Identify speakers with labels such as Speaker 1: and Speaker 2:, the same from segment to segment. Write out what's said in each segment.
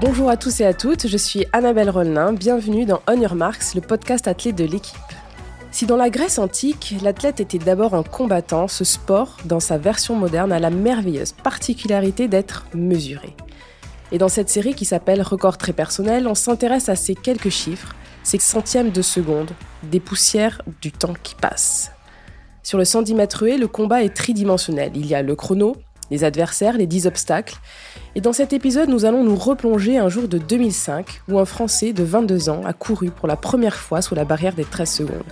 Speaker 1: Bonjour à tous et à toutes, je suis Annabelle Rollin, bienvenue dans On Your Marks, le podcast athlète de l'équipe. Si dans la Grèce antique, l'athlète était d'abord un combattant, ce sport, dans sa version moderne, a la merveilleuse particularité d'être mesuré. Et dans cette série qui s'appelle Record très personnel, on s'intéresse à ces quelques chiffres, ces centièmes de seconde, des poussières du temps qui passe. Sur le 110 mètres haies, le combat est tridimensionnel. Il y a le chrono, les adversaires, les 10 obstacles. Et dans cet épisode, nous allons nous replonger un jour de 2005 où un Français de 22 ans a couru pour la première fois sous la barrière des 13 secondes.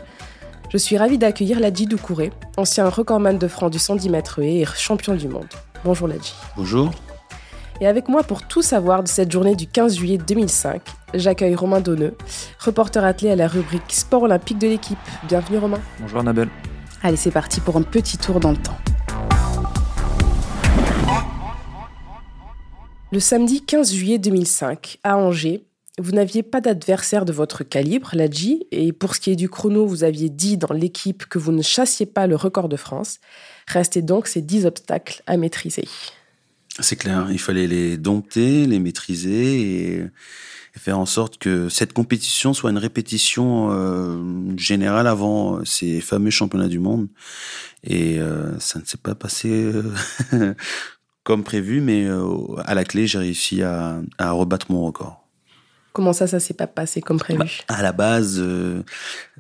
Speaker 1: Je suis ravie d'accueillir Ladji Doucouré, ancien recordman de France du 110 mètres haies et champion du monde. Bonjour Ladji.
Speaker 2: Bonjour.
Speaker 1: Et avec moi pour tout savoir de cette journée du 15 juillet 2005, j'accueille Romain Donneux, reporter athlète à la rubrique Sport olympique de l'équipe. Bienvenue Romain.
Speaker 3: Bonjour Annabelle.
Speaker 1: Allez, c'est parti pour un petit tour dans le temps. Le samedi 15 juillet 2005, à Angers, vous n'aviez pas d'adversaire de votre calibre, Ladji, et pour ce qui est du chrono, vous aviez dit dans l'équipe que vous ne chassiez pas le record de France. Restaient donc ces 10 obstacles à maîtriser.
Speaker 2: C'est clair, il fallait les dompter, les maîtriser et, faire en sorte que cette compétition soit une répétition euh, générale avant ces fameux championnats du monde. Et euh, ça ne s'est pas passé euh, comme prévu, mais à la clé, j'ai réussi à rebattre mon record.
Speaker 1: Comment ça, ça s'est pas passé comme prévu bah,
Speaker 2: À la base, euh,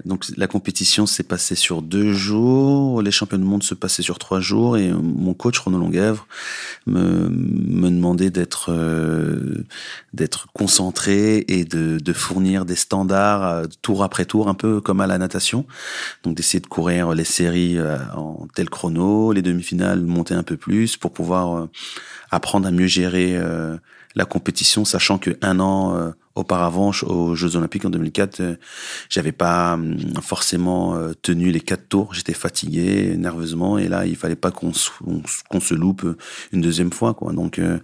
Speaker 2: donc la compétition s'est passée sur deux jours, les championnats du monde se passaient sur trois jours, et mon coach Renaud Longuèvre me, me demandait d'être euh, d'être concentré et de, de, fournir des standards euh, tour après tour, un peu comme à la natation. Donc d'essayer de courir les séries en tel chrono, les demi-finales monter un peu plus pour pouvoir apprendre à mieux gérer la compétition, sachant que un an auparavant aux Jeux Olympiques en 2004, euh, j'avais pas hum, forcément euh, tenu les quatre tours. J'étais fatigué nerveusement et là il fallait pas qu'on qu'on se loupe une deuxième fois quoi. Donc euh,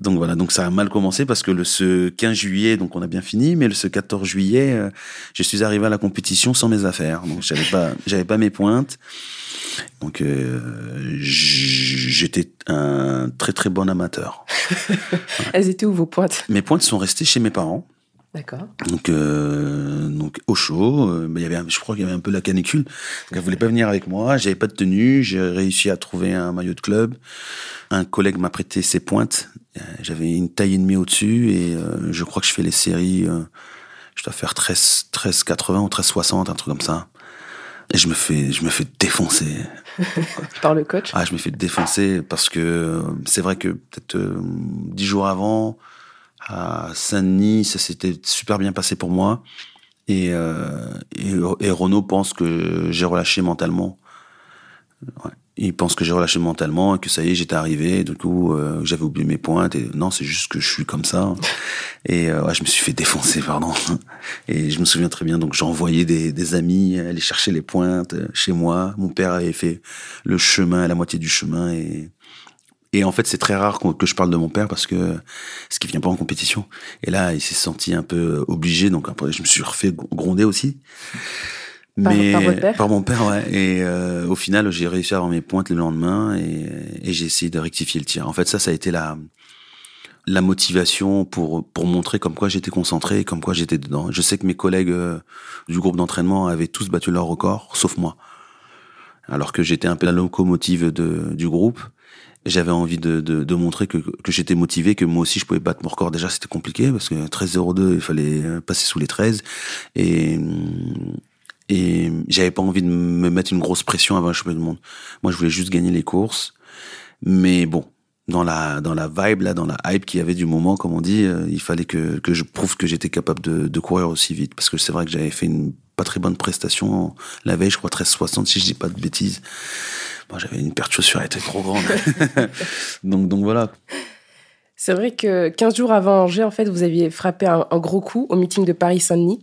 Speaker 2: donc voilà, donc ça a mal commencé parce que le ce 15 juillet, donc on a bien fini, mais le ce 14 juillet, je suis arrivé à la compétition sans mes affaires, donc j'avais pas j'avais pas mes pointes. Donc j'étais un très très bon amateur.
Speaker 1: Elles étaient où vos pointes?
Speaker 2: Mes pointes sont restées chez mes parents.
Speaker 1: D'accord.
Speaker 2: Donc, euh, donc au chaud, euh, il y avait, je crois qu'il y avait un peu la canicule. Donc, elle voulait pas venir avec moi. J'avais pas de tenue. J'ai réussi à trouver un maillot de club. Un collègue m'a prêté ses pointes. Euh, j'avais une taille et demie au-dessus et euh, je crois que je fais les séries. Euh, je dois faire 13, 13 80 ou 13 60, un truc comme ça. Et je me fais, je me fais défoncer.
Speaker 1: Par le coach?
Speaker 2: Ah, je me fais défoncer parce que c'est vrai que peut-être euh, dix jours avant, à Saint-Denis, ça s'était super bien passé pour moi. Et, euh, et, et Renaud pense que j'ai relâché mentalement. Ouais il pense que j'ai relâché mentalement et que ça y est, j'étais arrivé. du coup, euh, j'avais oublié mes pointes. Et non, c'est juste que je suis comme ça. Et euh, ouais, je me suis fait défoncer, pardon. Et je me souviens très bien. Donc, j'ai envoyé des, des amis aller chercher les pointes chez moi. Mon père avait fait le chemin, la moitié du chemin. Et, et en fait, c'est très rare que je parle de mon père parce que ce qui vient pas en compétition. Et là, il s'est senti un peu obligé. Donc après, je me suis refait gronder aussi.
Speaker 1: Mais
Speaker 2: par, mon père, ouais. Et euh, au final, j'ai réussi à avoir mes pointes le lendemain et, et j'ai essayé de rectifier le tir. En fait, ça, ça a été la la motivation pour pour montrer comme quoi j'étais concentré et comme quoi j'étais dedans. Je sais que mes collègues euh, du groupe d'entraînement avaient tous battu leur record, sauf moi. Alors que j'étais un peu la locomotive de, du groupe. J'avais envie de, de, de, montrer que, que j'étais motivé, que moi aussi je pouvais battre mon record. Déjà, c'était compliqué parce que 13-02, il fallait passer sous les 13. Et, et j'avais pas envie de me mettre une grosse pression avant le championnat du monde. Moi, je voulais juste gagner les courses. Mais bon, dans la dans la vibe là, dans la hype qu'il y avait du moment, comme on dit, euh, il fallait que que je prouve que j'étais capable de, de courir aussi vite parce que c'est vrai que j'avais fait une pas très bonne prestation la veille, je crois 13,60 si je dis pas de bêtises. Moi, j'avais une paire de chaussures, elle était trop grande. donc donc voilà.
Speaker 1: C'est vrai que 15 jours avant Angers, en fait, vous aviez frappé un, un gros coup au meeting de Paris-Saint-Denis.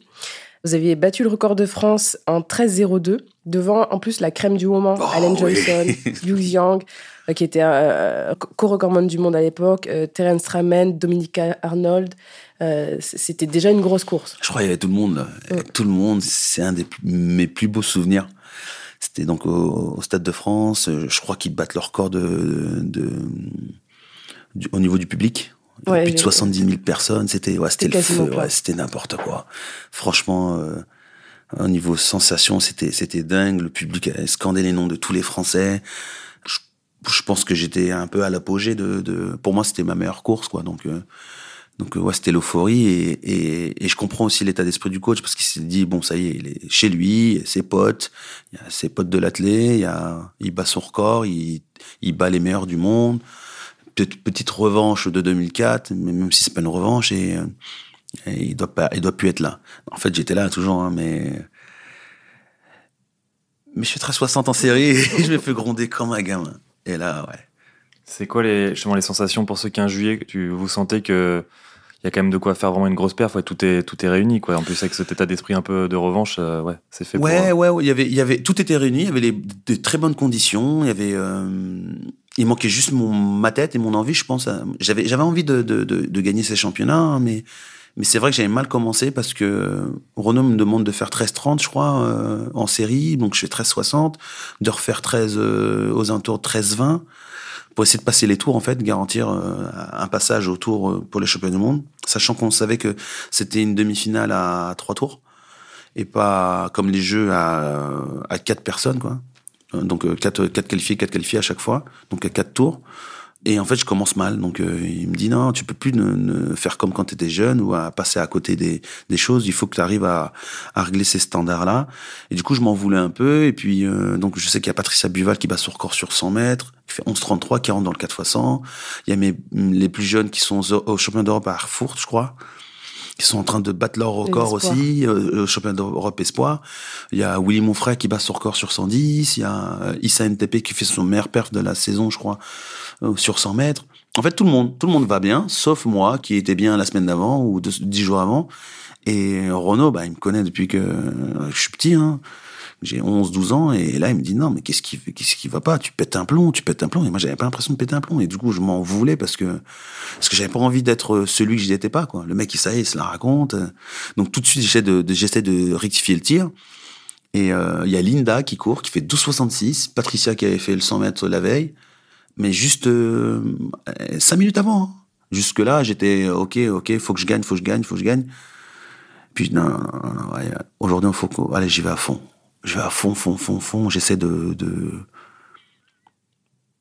Speaker 1: Vous aviez battu le record de France en 13-02, devant en plus la crème du moment, oh, Allen Johnson, Liu Yang, euh, qui était euh, co-recordman du monde à l'époque, euh, Terence Ramen, Dominica Arnold. Euh, C'était déjà une grosse course.
Speaker 2: Je crois qu'il y avait tout le monde. Là. Tout le monde, c'est un des mes plus beaux souvenirs. C'était donc au, Stade de France. Je crois qu'ils battent leur record de, de, au niveau du public. Plus de 70 000 personnes. C'était ouais, c'était le feu. Ouais, c'était n'importe quoi. Franchement, euh, au niveau sensation, c'était c'était dingue. Le public a scandé les noms de tous les Français. Je, je pense que j'étais un peu à l'apogée de, de, Pour moi, c'était ma meilleure course, quoi. Donc. Euh, donc ouais, c'était l'euphorie et, et, et, je comprends aussi l'état d'esprit du coach parce qu'il s'est dit bon ça y est, il est chez lui, ses potes, il y a ses potes de l'athlète, il y a, il bat son record, il, il bat les meilleurs du monde. Petite, petite revanche de 2004, mais même si c'est pas une revanche et, et, il doit pas, il doit plus être là. En fait, j'étais là toujours, hein, mais mais je suis très 60 en série et je me fais gronder comme un gamin. Et là, ouais.
Speaker 3: C'est quoi les, justement les sensations pour ceux qui un juillet? Tu vous sentez que il y a quand même de quoi faire vraiment une grosse perf. Ouais, tout est tout est réuni quoi. En plus avec cet état d'esprit un peu de revanche, euh, ouais, c'est fait.
Speaker 2: Ouais, pour, ouais, Il y avait il y avait tout était réuni. Il y avait les, de très bonnes conditions. Il y avait euh, il manquait juste mon ma tête et mon envie. Je pense. J'avais j'avais envie de, de, de, de, gagner ces championnats, hein, mais mais c'est vrai que j'avais mal commencé parce que Renault me demande de faire 13-30, je crois, euh, en série. Donc je fais 13-60, de refaire 13 aux alentours de 13-20 pour essayer de passer les tours en fait, garantir euh, un passage au tour euh, pour les championnats du monde, sachant qu'on savait que c'était une demi-finale à trois tours et pas comme les jeux à, à quatre personnes quoi. Donc euh, quatre, qualifiés, quatre qualifiés à chaque fois, donc à quatre tours. Et en fait, je commence mal. Donc, euh, il me dit non, tu peux plus ne, faire comme quand tu étais jeune ou à passer à côté des, des choses. Il faut que tu arrives à, à régler ces standards-là. Et du coup, je m'en voulais un peu. Et puis, euh, donc, je sais qu'il y a Patricia Buval qui bat son record sur 100 mètres, qui fait 11,33, qui rentre dans le 4 x 100. Il y a mes, les plus jeunes qui sont au championnat d'Europe à Erfurt, je crois qui sont en train de battre leur record aussi, euh, championnat d'Europe Espoir. Il y a Willy Monfray qui bat son record sur 110, il y a Issa NTP qui fait son meilleur perf de la saison, je crois, euh, sur 100 mètres. En fait, tout le monde, tout le monde va bien, sauf moi qui était bien la semaine d'avant ou dix jours avant. Et Renaud, bah, il me connaît depuis que je suis petit. Hein. J'ai 11, 12 ans, et là, il me dit, non, mais qu'est-ce qui, qu'est-ce qui va pas? Tu pètes un plomb, tu pètes un plomb. Et moi, j'avais pas l'impression de péter un plomb. Et du coup, je m'en voulais parce que, parce que j'avais pas envie d'être celui que j'étais pas, quoi. Le mec, il sait, il se la raconte. Donc, tout de suite, j'essaie de, j'essaie de rectifier le tir. Et euh, il y a Linda qui court, qui fait 12,66. Patricia qui avait fait le 100 mètres la veille mais juste euh, cinq minutes avant. Hein. Jusque là, j'étais ok, ok, faut que je gagne, faut que je gagne, faut que je gagne. Puis non, non, non, aujourd'hui, il faut que, allez, j'y vais à fond. Je vais à fond, fond, fond, fond. J'essaie de, de...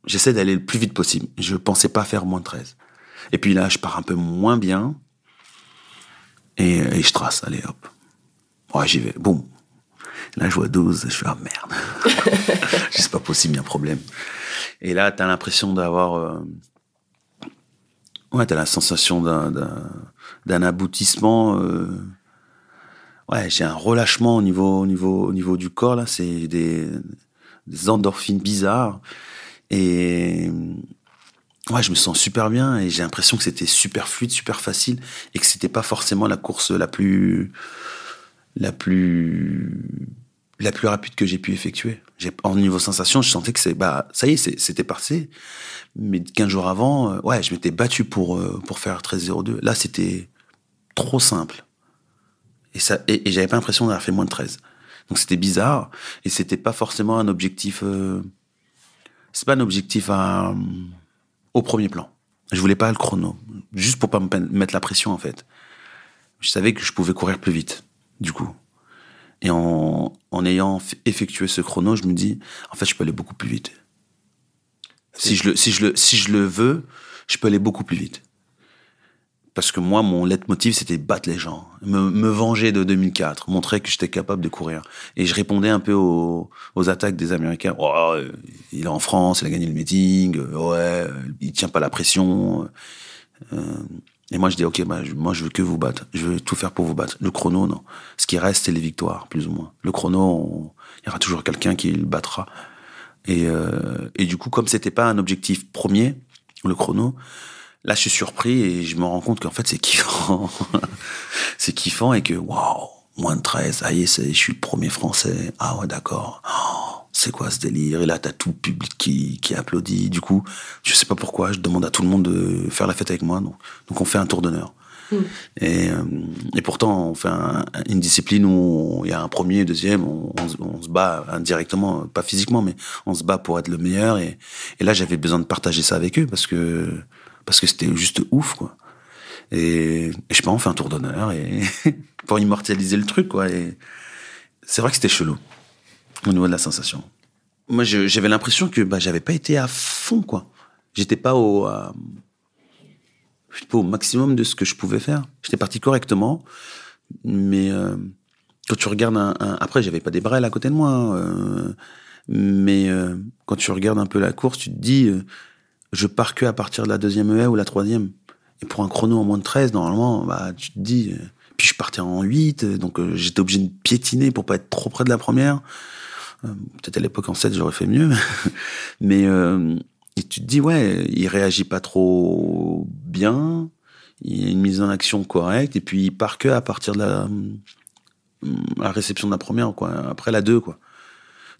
Speaker 2: j'essaie d'aller le plus vite possible. Je pensais pas faire moins de 13. Et puis là, je pars un peu moins bien. Et, je trace, allez, hop. Ouais, j'y vais. Boum. Là, je vois 12. Je fais, ah merde. c'est pas possible, il y a un problème. Et là, tu as l'impression d'avoir... Euh... Ouais, tu as la sensation d'un aboutissement. Euh... Ouais, j'ai un relâchement au niveau, au niveau, au niveau du corps, là. C'est des, endorphines bizarres. Et ouais, je me sens super bien et j'ai l'impression que c'était super fluide, super facile et que c'était pas forcément la course la plus la plus la plus rapide que j'ai pu effectuer. En niveau sensation, je sentais que c'est, bah, ça y est, c'était passé. Mais 15 jours avant, euh, ouais, je m'étais battu pour, euh, pour faire 13-02. Là, c'était trop simple. Et ça, et, j'avais pas l'impression d'avoir fait moins de 13. Donc c'était bizarre. Et c'était pas forcément un objectif, euh, c'est pas un objectif à, au premier plan. Je voulais pas le chrono. Juste pour pas me mettre la pression, en fait. Je savais que je pouvais courir plus vite, du coup. Et en, en ayant effectué ce chrono, je me dis, en fait, je peux aller beaucoup plus vite. Si je, le, si, je le, si je le veux, je peux aller beaucoup plus vite. Parce que moi, mon leitmotiv, c'était battre les gens, me, venger de 2004, montrer que j'étais capable de courir. Et je répondais un peu aux, attaques des Américains. Oh, il est en France, il a gagné le meeting. Ouais, il tient pas la pression. Euh, et moi, je dis, OK, bah, moi, je veux que vous battre. Je veux tout faire pour vous battre. Le chrono, non. Ce qui reste, c'est les victoires, plus ou moins. Le chrono, il y aura toujours quelqu'un qui le battra. Et, euh, et du coup, comme c'était pas un objectif premier, le chrono, là, je suis surpris et je me rends compte qu'en fait, c'est kiffant. c'est kiffant et que, waouh, moins de 13, ah, je suis le premier français. Ah ouais, d'accord. Oh, c'est quoi ce délire? Et là, t'as tout le public qui, qui applaudit. Du coup, je sais pas pourquoi, je demande à tout le monde de faire la fête avec moi. Donc, donc on fait un tour d'honneur. Mm. Et, euh, et, pourtant, on fait une discipline où il y a un premier, deuxième, on, on, se bat indirectement, pas physiquement, mais on se bat pour être le meilleur. Et, et là, j'avais besoin de partager ça avec eux parce que parce que c'était juste ouf, quoi. Et, je sais pas, on fait un tour d'honneur pour immortaliser le truc, quoi. Et c'est vrai que c'était chelou au niveau de la sensation. Moi, j'avais l'impression que bah, j'avais pas été à fond, quoi. J'étais pas au, euh, maximum de ce que je pouvais faire. J'étais parti correctement, mais euh, quand tu regardes un, après, j'avais pas des brels à côté de moi, euh, mais quand tu regardes un peu la course, tu te dis, je pars que à partir de la deuxième haie ou la troisième. Et pour un chrono en moins de 13, normalement, bah, tu te dis, puis je partais en 8, donc j'étais obligé de piétiner pour pas être trop près de la première. Peut-être à l'époque en 7, j'aurais fait mieux. mais et tu te dis, ouais, il réagit pas trop bien, il y a une mise en action correcte, et puis il part que à partir de la, la réception de la première, quoi, après la 2, quoi.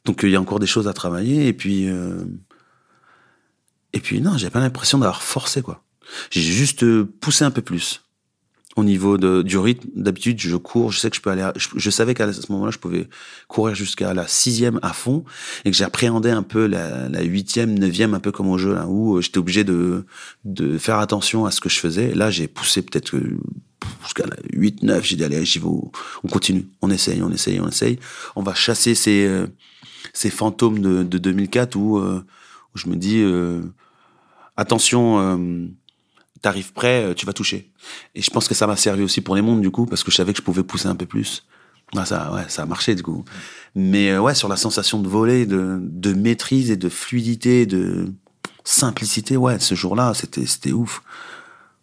Speaker 2: Donc il y a encore des choses à travailler, et puis. Euh, et puis non, j'ai pas l'impression d'avoir forcé, quoi. J'ai juste poussé un peu plus au niveau de, du rythme, d'habitude, je cours, je sais que je peux aller, je, savais qu'à ce moment-là, je pouvais courir jusqu'à la sixième à fond, et que j'appréhendais un peu la, huitième, neuvième, un peu comme au jeu, là, où euh, j'étais obligé de, de faire attention à ce que je faisais. Là, j'ai poussé peut-être jusqu'à la 8, 9, j'ai dit, allez, j'y vais, on continue, on essaye, on essaye, on essaye. On va chasser ces, euh, ces fantômes de, de 2004 où, euh, où je me dis, attention, t'arrives prêt, euh, tu vas toucher. Et je pense que ça m'a servi aussi pour les mondes, du coup, parce que je savais que je pouvais pousser un peu plus. Ah, ça, ouais, ça a marché, du coup. Mais euh, ouais, sur la sensation de voler, de, maîtrise et de fluidité, de simplicité, ouais, ce jour-là, c'était, ouf.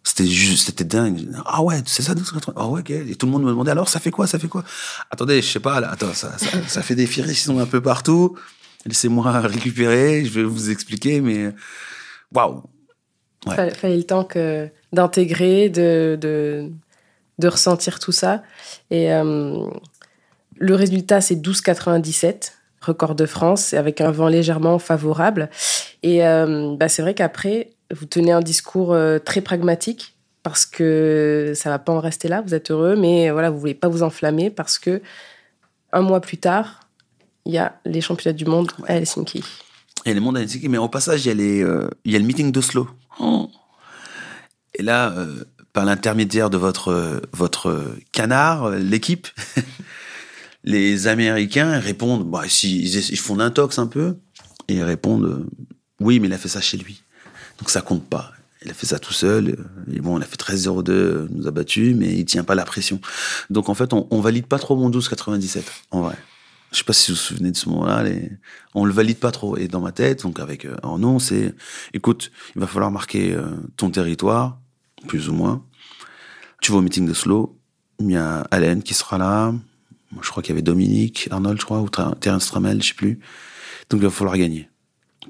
Speaker 2: C'était juste, c'était dingue. Ah ouais, c'est ça, Ah ouais. Et tout le monde me demandait, alors, ça fait quoi, ça fait quoi? Attendez, je sais pas, attends, ça, fait des sont un peu partout. Laissez-moi récupérer, je vais vous expliquer, mais waouh,
Speaker 1: Ouais. Fallait le temps que d'intégrer, de, de, de, ressentir tout ça. Et euh, le résultat, c'est 12,97, record de France, avec un vent légèrement favorable. Et euh, bah, c'est vrai qu'après, vous tenez un discours euh, très pragmatique parce que ça va pas en rester là, vous êtes heureux, mais voilà, vous voulez pas vous enflammer parce que un mois plus tard, il y a les championnats du monde à Helsinki.
Speaker 2: Il y a les mondes mais au passage, il y a, les, il y a le meeting d'Oslo Oh. Et là, euh, par l'intermédiaire de votre, votre canard, l'équipe, les Américains répondent, bah, si, ils, font l'intox un peu, et ils répondent, euh, oui, mais il a fait ça chez lui. Donc ça compte pas. Il a fait ça tout seul. Et bon, il a fait 13-02, nous a battus, mais il tient pas la pression. Donc en fait, on, on valide pas trop mon 12-97, en vrai. Je sais pas si vous vous souvenez de ce moment-là, les... on le valide pas trop. Et dans ma tête, donc avec euh, en non, c'est, écoute, il va falloir marquer euh, ton territoire, plus ou moins. Tu vas au meeting de Slow, il y a Allen qui sera là. Je crois qu'il y avait Dominique, Arnold, je crois, ou Terence Stramel, je sais plus. Donc il va falloir gagner.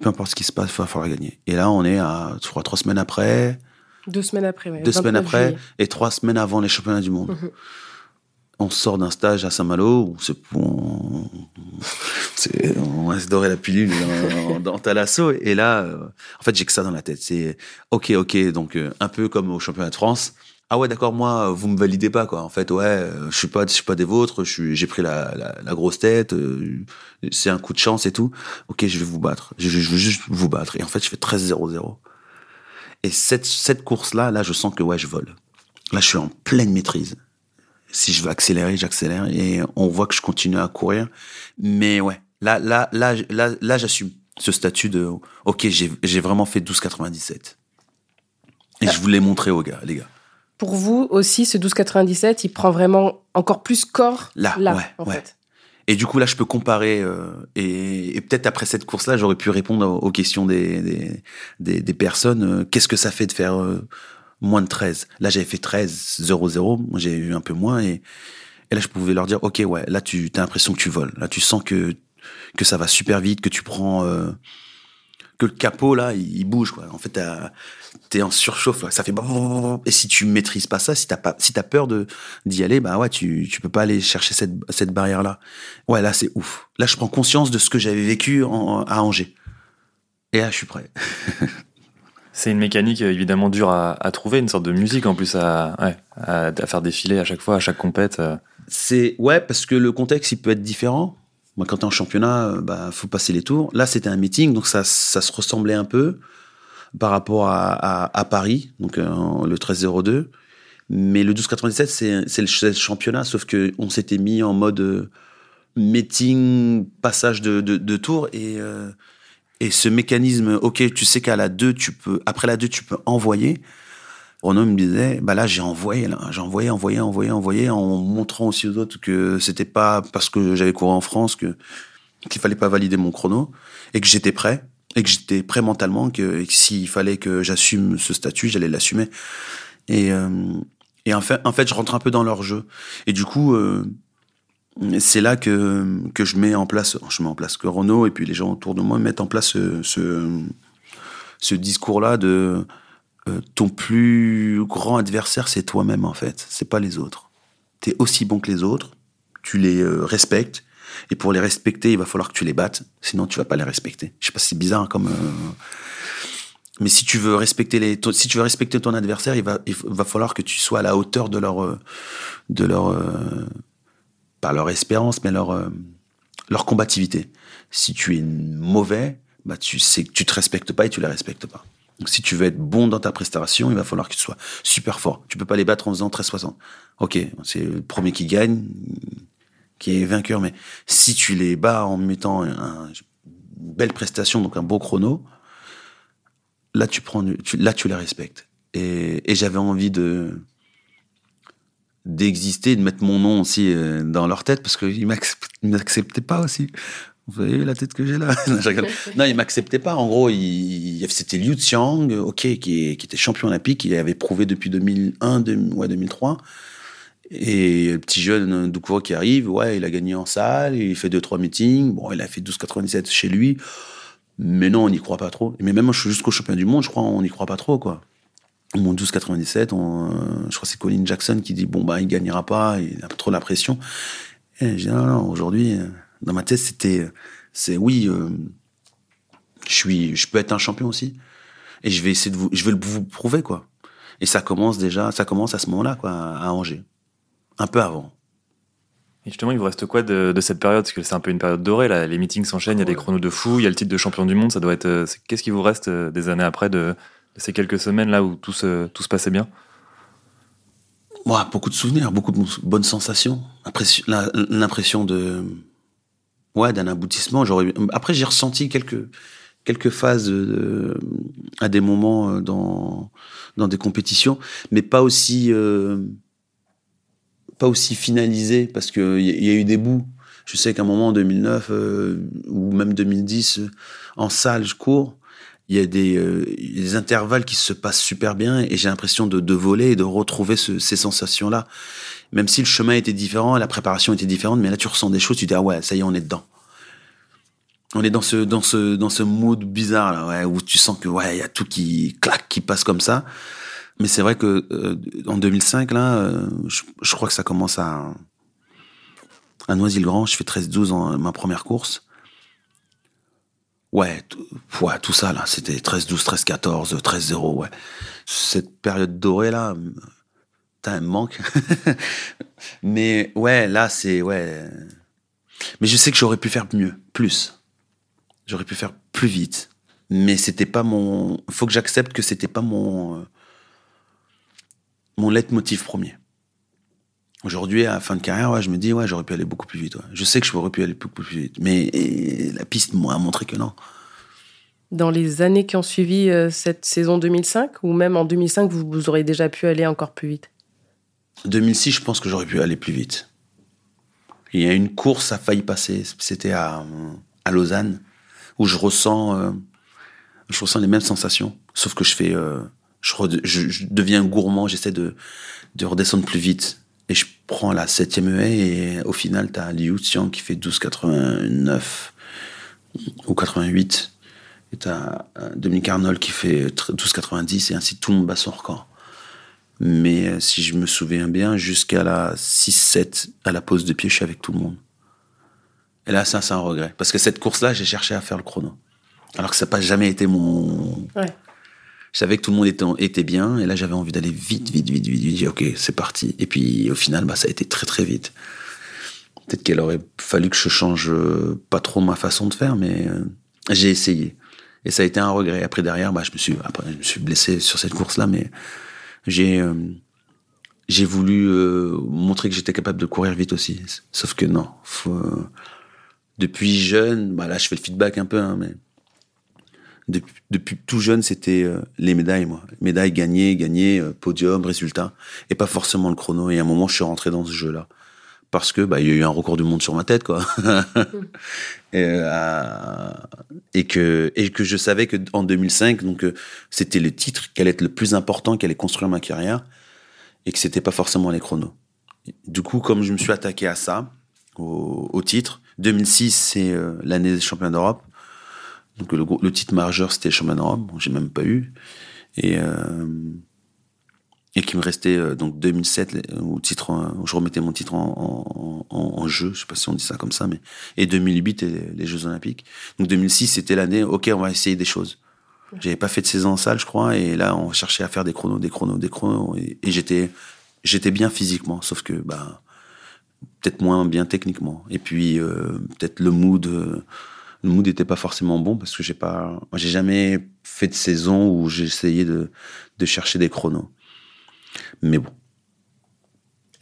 Speaker 2: Peu importe ce qui se passe, il va falloir gagner. Et là, on est à, je crois, trois semaines après.
Speaker 1: Deux semaines après,
Speaker 2: Deux semaines après, et trois semaines avant les championnats du monde. Mhm on sort d'un stage à Saint-Malo, on, on, on va se dorer la pilule dans, dans Talasso. Et là, euh, en fait, j'ai que ça dans la tête. C'est ok, ok, donc euh, un peu comme au championnat de France. Ah ouais, d'accord, moi, vous me validez pas, quoi. En fait, ouais, euh, je suis pas, je suis pas des vôtres. J'ai pris la, la, grosse tête. c'est un coup de chance et tout. Ok, je vais vous battre. Je, je veux juste vous battre. Et en fait, je fais 13-0-0. Et cette, cette course-là, là, je sens que ouais, je vole. Là, je suis en pleine maîtrise si je veux accélérer, j'accélère et on voit que je continue à courir. Mais ouais, là, là, là, là, là, j'assume ce statut de OK, j'ai vraiment fait 12,97. Et je voulais montrer aux gars, les gars.
Speaker 1: Pour vous aussi, ce 12,97, il prend vraiment encore plus corps
Speaker 2: là, là ouais, en Fait. Et du coup, là, je peux comparer. Euh, et, peut-être après cette course-là, j'aurais pu répondre aux questions des, des, des, des personnes. Euh, qu'est-ce que ça fait de faire euh, moins de 13. Là, j'avais fait 13, 0, 0. J'ai eu un peu moins et, et là, je pouvais leur dire, OK, ouais, là, tu as l'impression que tu voles. Là, tu sens que, que ça va super vite, que tu prends, euh, que le capot, là, il, bouge, quoi. En fait, t'es en surchauffe, ça fait et si tu maîtrises pas ça, si t'as si t'as peur d'y aller, bah ouais, tu tu peux pas aller chercher cette cette barrière là. Ouais, là c'est ouf. Là, je prends conscience de ce que j'avais vécu à Angers. Et là, je suis prêt.
Speaker 3: C'est une mécanique évidemment dure à, trouver, une sorte de musique en plus à, faire défiler à chaque fois, à chaque compète.
Speaker 2: C'est ouais, parce que le contexte il peut être différent. Moi, quand t'es en championnat, bah faut passer les tours. Là, c'était un meeting, donc ça, se ressemblait un peu par rapport à, Paris, donc le 1302. Mais le 1297, c'est le championnat, sauf que on s'était mis en mode meeting, passage de, de, tour et euh, et ce mécanisme, ok, tu sais qu'à la 2, tu peux, après la 2, tu peux envoyer. Renaud me disait, bah là, j'ai envoyé, j'ai envoyé, envoyé, envoyé, envoyé, en montrant aussi aux autres que c'était pas parce que j'avais couru en France que, qu'il fallait pas valider mon chrono et que j'étais prêt et que j'étais prêt mentalement que, s'il fallait que j'assume ce statut, j'allais l'assumer. Et, euh, et en fait, en fait, je rentre un peu dans leur jeu. Et du coup, euh, c'est là que, que je mets en place, je mets en place que Renault et puis les gens autour de moi mettent en place ce, ce, discours-là de euh, ton plus grand adversaire, c'est toi-même en fait, c'est pas les autres. Tu es aussi bon que les autres, tu les euh, respectes, et pour les respecter, il va falloir que tu les battes, sinon tu vas pas les respecter. Je sais pas si c'est bizarre comme. Euh, mais si tu veux respecter les, si tu veux respecter ton adversaire, il va, il va falloir que tu sois à la hauteur de leur, de leur, pas leur espérance, mais leur, euh, leur combativité. Si tu es mauvais, bah tu sais que tu te respectes pas et tu les respectes pas. Donc si tu veux être bon dans ta prestation, il va falloir que tu sois super fort. Tu peux pas les battre en faisant 13-60. Ok, c'est le premier qui gagne, qui est vainqueur, mais si tu les bats en mettant une belle prestation, donc un beau chrono, là tu prends, là tu les respectes. Et, et j'avais envie de, d'exister, de mettre mon nom aussi euh, dans leur tête, parce qu'ils m'acceptaient pas aussi. Vous voyez la tête que j'ai là? Non, ils m'acceptaient pas. En gros, il, c'était Liu Xiang, qui, était champion olympique, il avait prouvé depuis 2001, 2003. Et le petit jeune Doucoureux qui arrive, ouais, il a gagné en salle, il fait deux trois meetings. Bon, il a fait 12,97 chez lui. Mais non, on n'y croit pas trop. Mais même jusqu'au champion du monde, je crois, on n'y croit pas trop, quoi mon 12,97, on, euh, je crois que c'est Colin Jackson qui dit bon bah il gagnera pas, il a trop la pression. Et je dis non, non aujourd'hui euh, dans ma tête c'était c'est oui euh, je suis je peux être un champion aussi et je vais essayer de vous je vais vous prouver quoi. Et ça commence déjà ça commence à ce moment-là quoi à Angers. Un peu avant.
Speaker 3: Et justement, il vous reste quoi de, de cette période? Parce que c'est un peu une période dorée, là. Les meetings s'enchaînent, il y a des chronos de fou, il y a le titre de champion du monde. Ça doit être. Qu'est-ce qui vous reste des années après de, ces quelques semaines là où tout se, tout se passait bien
Speaker 2: Moi, beaucoup de souvenirs, beaucoup de bonnes sensations, l'impression de ouais d'un aboutissement. après j'ai ressenti quelques quelques phases à des moments euh, dans dans des compétitions, mais pas aussi euh, pas aussi finalisé parce que il y, a eu des bouts. Je sais qu'à un moment en 2009 euh, ou même 2010 en salle je cours il y a des, euh, des, intervalles qui se passent super bien et j'ai l'impression de, de, voler et de retrouver ce, ces sensations-là. Même si le chemin était différent, la préparation était différente, mais là tu ressens des choses, tu te dis ah ouais, ça y est, on est dedans. On est dans ce dans ce dans ce mood bizarre là, ouais, où tu sens que ouais, il y a tout qui claque, qui passe comme ça. Mais c'est vrai que euh, en 2005 là, euh, je, je, crois que ça commence à à Noisy-le-Grand, je fais 13-12 en ma première course. Ouais, ouais, tout ça là, c'était 13-12, 13-14, 13-0, ouais. Cette période dorée là, t'as un manque. Mais ouais, là c'est ouais. Mais je sais que j'aurais pu faire mieux, plus. J'aurais pu faire plus vite. Mais c'était pas mon. Faut que j'accepte que c'était pas mon. Euh, mon leitmotiv premier. Aujourd'hui, à la fin de carrière, ouais, je me dis, ouais, j'aurais pu aller beaucoup plus vite. Ouais. Je sais que j'aurais pu aller beaucoup plus vite. Mais la piste m'a montré que non.
Speaker 1: Dans les années qui ont suivi euh, cette saison 2005, ou même en 2005, vous, vous aurez déjà pu aller encore plus vite?
Speaker 2: 2006, je pense que j'aurais pu aller plus vite. Il y a une course, a failli passer. C'était à, à Lausanne, où je ressens, euh, je ressens les mêmes sensations. Sauf que je fais, euh, je, je, deviens gourmand, j'essaie de, de redescendre plus vite et je prends la septième haie et au final, tu as Liu Xiang qui fait 12,89 ou 88. Et tu as euh, Dominique Arnold qui fait 12,90 et ainsi tout le monde bat son record. Mais euh, si je me souviens bien, jusqu'à la 6-7, à la pause de pied, je suis avec tout le monde. Et là, ça, c'est un regret. Parce que cette course-là, j'ai cherché à faire le chrono. Alors que ça n'a pas jamais été mon. Je savais que tout le monde était, bien, et là j'avais envie d'aller vite, vite, vite, vite, vite. Ok, c'est parti. Et puis au final, bah, ça a été très, très vite. Peut-être qu'il aurait fallu que je change euh, pas trop ma façon de faire, mais euh, j'ai essayé. Et ça a été un regret. Après derrière, bah, je me suis, après, je me suis blessé sur cette course-là, mais j'ai, euh, j'ai voulu montrer que j'étais capable de courir vite aussi. Sauf que non, faut, depuis jeune, bah là je fais le feedback un peu, hein, mais depuis, depuis, tout jeune, c'était euh, les médailles, moi. Médailles gagnées, gagnées, euh, podium, résultat, et pas forcément le chrono. Et à un moment, je suis rentré dans ce jeu-là parce que bah il y a eu un record du monde sur ma tête, quoi. et, euh, et, que et que je savais que en 2005, donc c'était le titre qui allait être le plus important, qui allait construire ma carrière, et que c'était pas forcément les chronos. Du coup, comme je me suis attaqué à ça, au, au titre, 2006, c'est l'année des championnats d'Europe. Donc le, titre majeur, c'était d'Europe. Bon, j'ai même pas eu. Et, euh, et qui me restait euh, donc 2007 où, titre, où je remettais mon titre en, jeu. Je sais pas si on dit ça comme ça, mais et 2008 et les Jeux Olympiques. Donc 2006, c'était l'année. Ok, on va essayer des choses. J'avais pas fait de saison en salle, je crois, et là on cherchait à faire des chronos, des chronos, des chronos, et, et j'étais j'étais bien physiquement, sauf que bah peut-être moins bien techniquement. Et puis euh, peut-être le mood. Euh, le mood n'était pas forcément bon parce que j'ai pas, j'ai jamais fait de saison où j'ai essayé de, de chercher des chronos. Mais bon.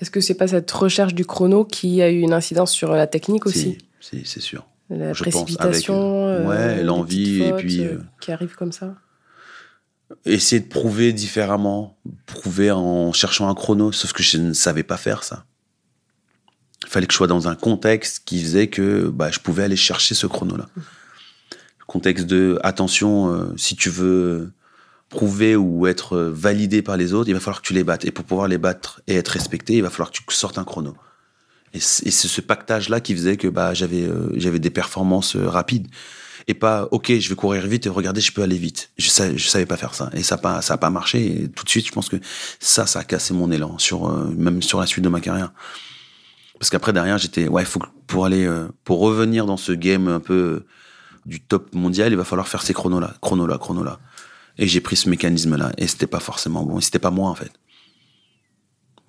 Speaker 1: Est-ce que c'est pas cette recherche du chrono qui a eu une incidence sur la technique aussi?
Speaker 2: Si, c'est sûr.
Speaker 1: La je précipitation,
Speaker 2: avec, ouais,
Speaker 1: euh,
Speaker 2: l'envie et puis
Speaker 1: euh,
Speaker 2: euh,
Speaker 1: qui arrive comme ça?
Speaker 2: essayer de prouver différemment, prouver en cherchant un chrono, sauf que je ne savais pas faire ça. Il fallait que je sois dans un contexte qui faisait que bah, je pouvais aller chercher ce chrono-là. Le contexte de attention, euh, si tu veux prouver ou être validé par les autres, il va falloir que tu les battes. Et pour pouvoir les battre et être respecté, il va falloir que tu sortes un chrono. Et c'est ce pactage-là qui faisait que bah, j'avais euh, j'avais des performances euh, rapides. Et pas, ok, je vais courir vite et regardez, je peux aller vite. Je savais, je savais pas faire ça. Et ça n'a pas, ça a pas marché. Et tout de suite, je pense que ça, ça a cassé mon élan, sur, euh, même sur la suite de ma carrière. Parce qu'après, derrière, j'étais, ouais, faut pour aller, euh, pour revenir dans ce game un peu euh, du top mondial, il va falloir faire ces chronos-là, chronos-là, chronos-là. Et j'ai pris ce mécanisme-là. Et c'était pas forcément bon. Et c'était pas moi, en fait.